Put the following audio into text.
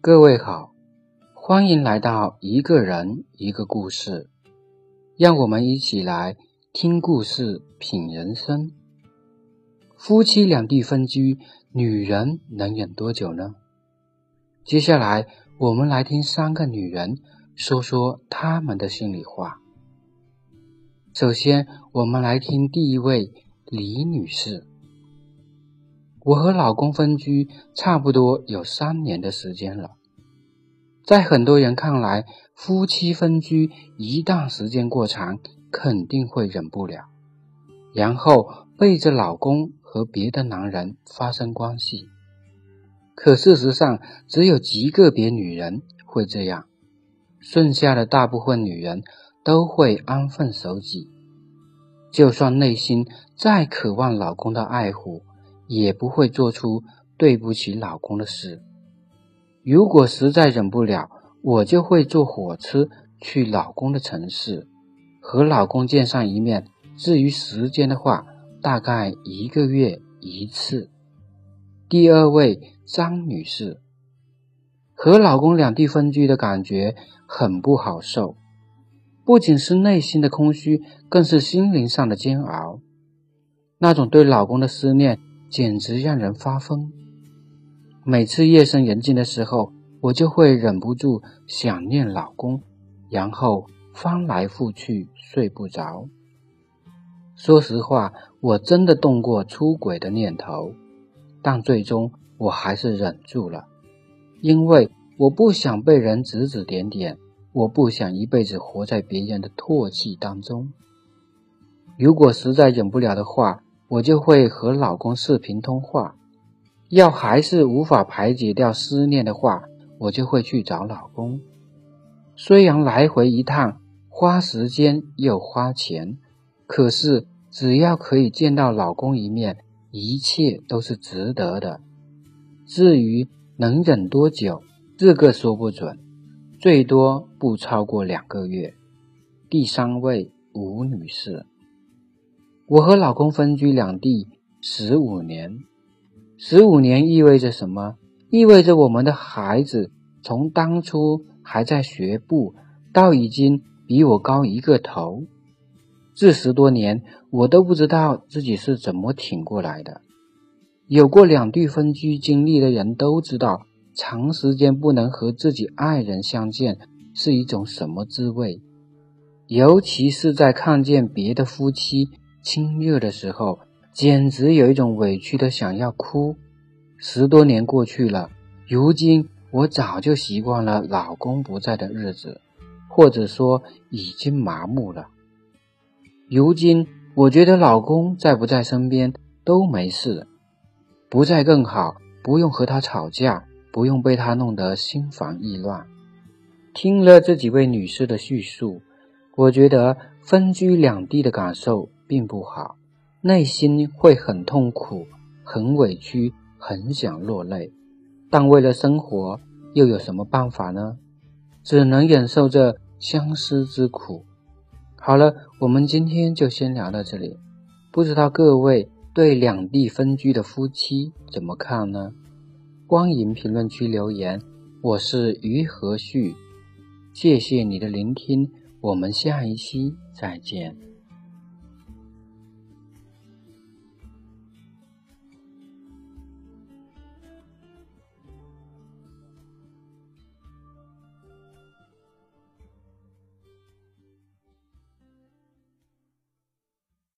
各位好，欢迎来到一个人一个故事，让我们一起来听故事、品人生。夫妻两地分居，女人能忍多久呢？接下来我们来听三个女人说说她们的心里话。首先，我们来听第一位李女士。我和老公分居差不多有三年的时间了，在很多人看来，夫妻分居一旦时间过长，肯定会忍不了，然后背着老公和别的男人发生关系。可事实上，只有极个别女人会这样，剩下的大部分女人都会安分守己，就算内心再渴望老公的爱护。也不会做出对不起老公的事。如果实在忍不了，我就会坐火车去老公的城市，和老公见上一面。至于时间的话，大概一个月一次。第二位张女士，和老公两地分居的感觉很不好受，不仅是内心的空虚，更是心灵上的煎熬。那种对老公的思念。简直让人发疯。每次夜深人静的时候，我就会忍不住想念老公，然后翻来覆去睡不着。说实话，我真的动过出轨的念头，但最终我还是忍住了，因为我不想被人指指点点，我不想一辈子活在别人的唾弃当中。如果实在忍不了的话，我就会和老公视频通话，要还是无法排解掉思念的话，我就会去找老公。虽然来回一趟花时间又花钱，可是只要可以见到老公一面，一切都是值得的。至于能忍多久，这个说不准，最多不超过两个月。第三位吴女士。我和老公分居两地十五年，十五年意味着什么？意味着我们的孩子从当初还在学步，到已经比我高一个头。这十多年，我都不知道自己是怎么挺过来的。有过两地分居经历的人都知道，长时间不能和自己爱人相见是一种什么滋味，尤其是在看见别的夫妻。亲热的时候，简直有一种委屈的想要哭。十多年过去了，如今我早就习惯了老公不在的日子，或者说已经麻木了。如今我觉得老公在不在身边都没事，不在更好，不用和他吵架，不用被他弄得心烦意乱。听了这几位女士的叙述，我觉得分居两地的感受。并不好，内心会很痛苦、很委屈、很想落泪，但为了生活，又有什么办法呢？只能忍受着相思之苦。好了，我们今天就先聊到这里。不知道各位对两地分居的夫妻怎么看呢？欢迎评论区留言。我是于和旭，谢谢你的聆听，我们下一期再见。